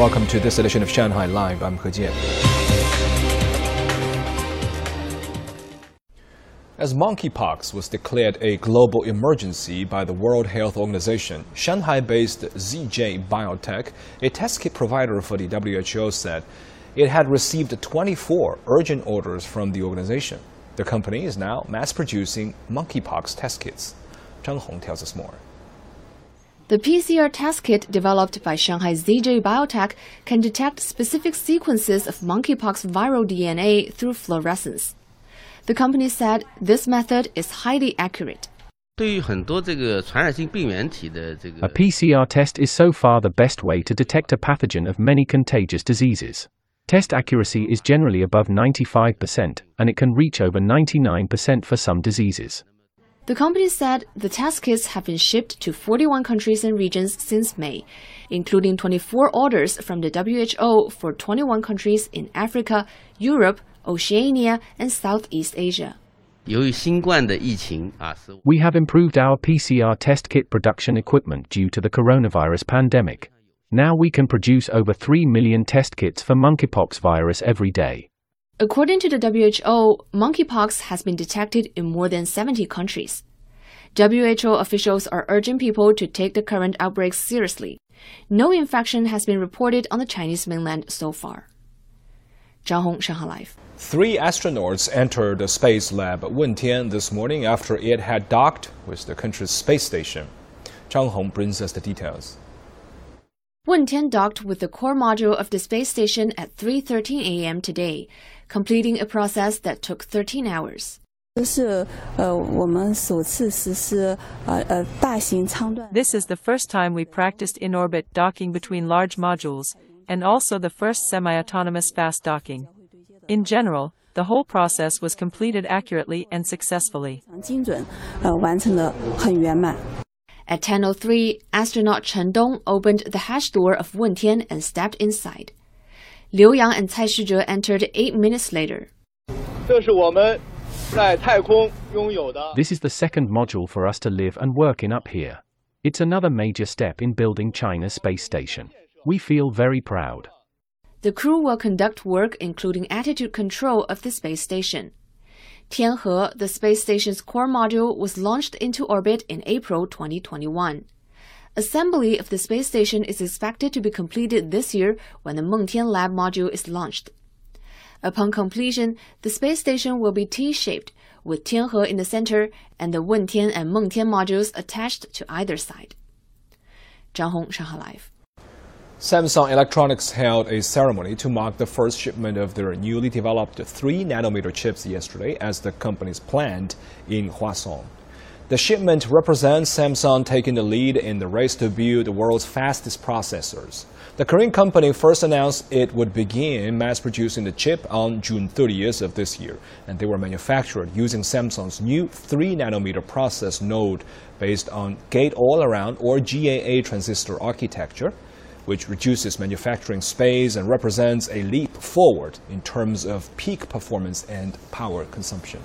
Welcome to this edition of Shanghai Live. I'm He Jian. As monkeypox was declared a global emergency by the World Health Organization, Shanghai based ZJ Biotech, a test kit provider for the WHO, said it had received 24 urgent orders from the organization. The company is now mass producing monkeypox test kits. Zhang Hong tells us more. The PCR test kit developed by Shanghai ZJ Biotech can detect specific sequences of monkeypox viral DNA through fluorescence. The company said this method is highly accurate. A PCR test is so far the best way to detect a pathogen of many contagious diseases. Test accuracy is generally above 95%, and it can reach over 99% for some diseases. The company said the test kits have been shipped to 41 countries and regions since May, including 24 orders from the WHO for 21 countries in Africa, Europe, Oceania, and Southeast Asia. We have improved our PCR test kit production equipment due to the coronavirus pandemic. Now we can produce over 3 million test kits for monkeypox virus every day. According to the WHO, monkeypox has been detected in more than 70 countries. WHO officials are urging people to take the current outbreak seriously. No infection has been reported on the Chinese mainland so far. Zhang Hong, Shanghai Live. Three astronauts entered the space lab Wentian this morning after it had docked with the country's space station. Zhang Hong brings us the details. Wentian docked with the core module of the space station at 3:13 a.m. today, completing a process that took 13 hours. This is the first time we practiced in orbit docking between large modules, and also the first semi-autonomous fast docking. In general, the whole process was completed accurately and successfully. At 10.03, astronaut Chen Dong opened the hatch door of Wentian and stepped inside. Liu Yang and Cai Xuzhe entered eight minutes later. This is the second module for us to live and work in up here. It's another major step in building China's space station. We feel very proud. The crew will conduct work including attitude control of the space station. Tianhe, the space station's core module, was launched into orbit in April 2021. Assembly of the space station is expected to be completed this year when the Mengtian Lab module is launched. Upon completion, the space station will be T-shaped, with Tianhe in the center and the Wentian and Mengtian modules attached to either side. Zhang Hong, Shanghai Live. Samsung Electronics held a ceremony to mark the first shipment of their newly developed 3 nanometer chips yesterday as the company's plant in Hwaseong. The shipment represents Samsung taking the lead in the race to build the world's fastest processors. The Korean company first announced it would begin mass producing the chip on June 30th of this year, and they were manufactured using Samsung's new 3 nanometer process node based on gate all around or GAA transistor architecture which reduces manufacturing space and represents a leap forward in terms of peak performance and power consumption.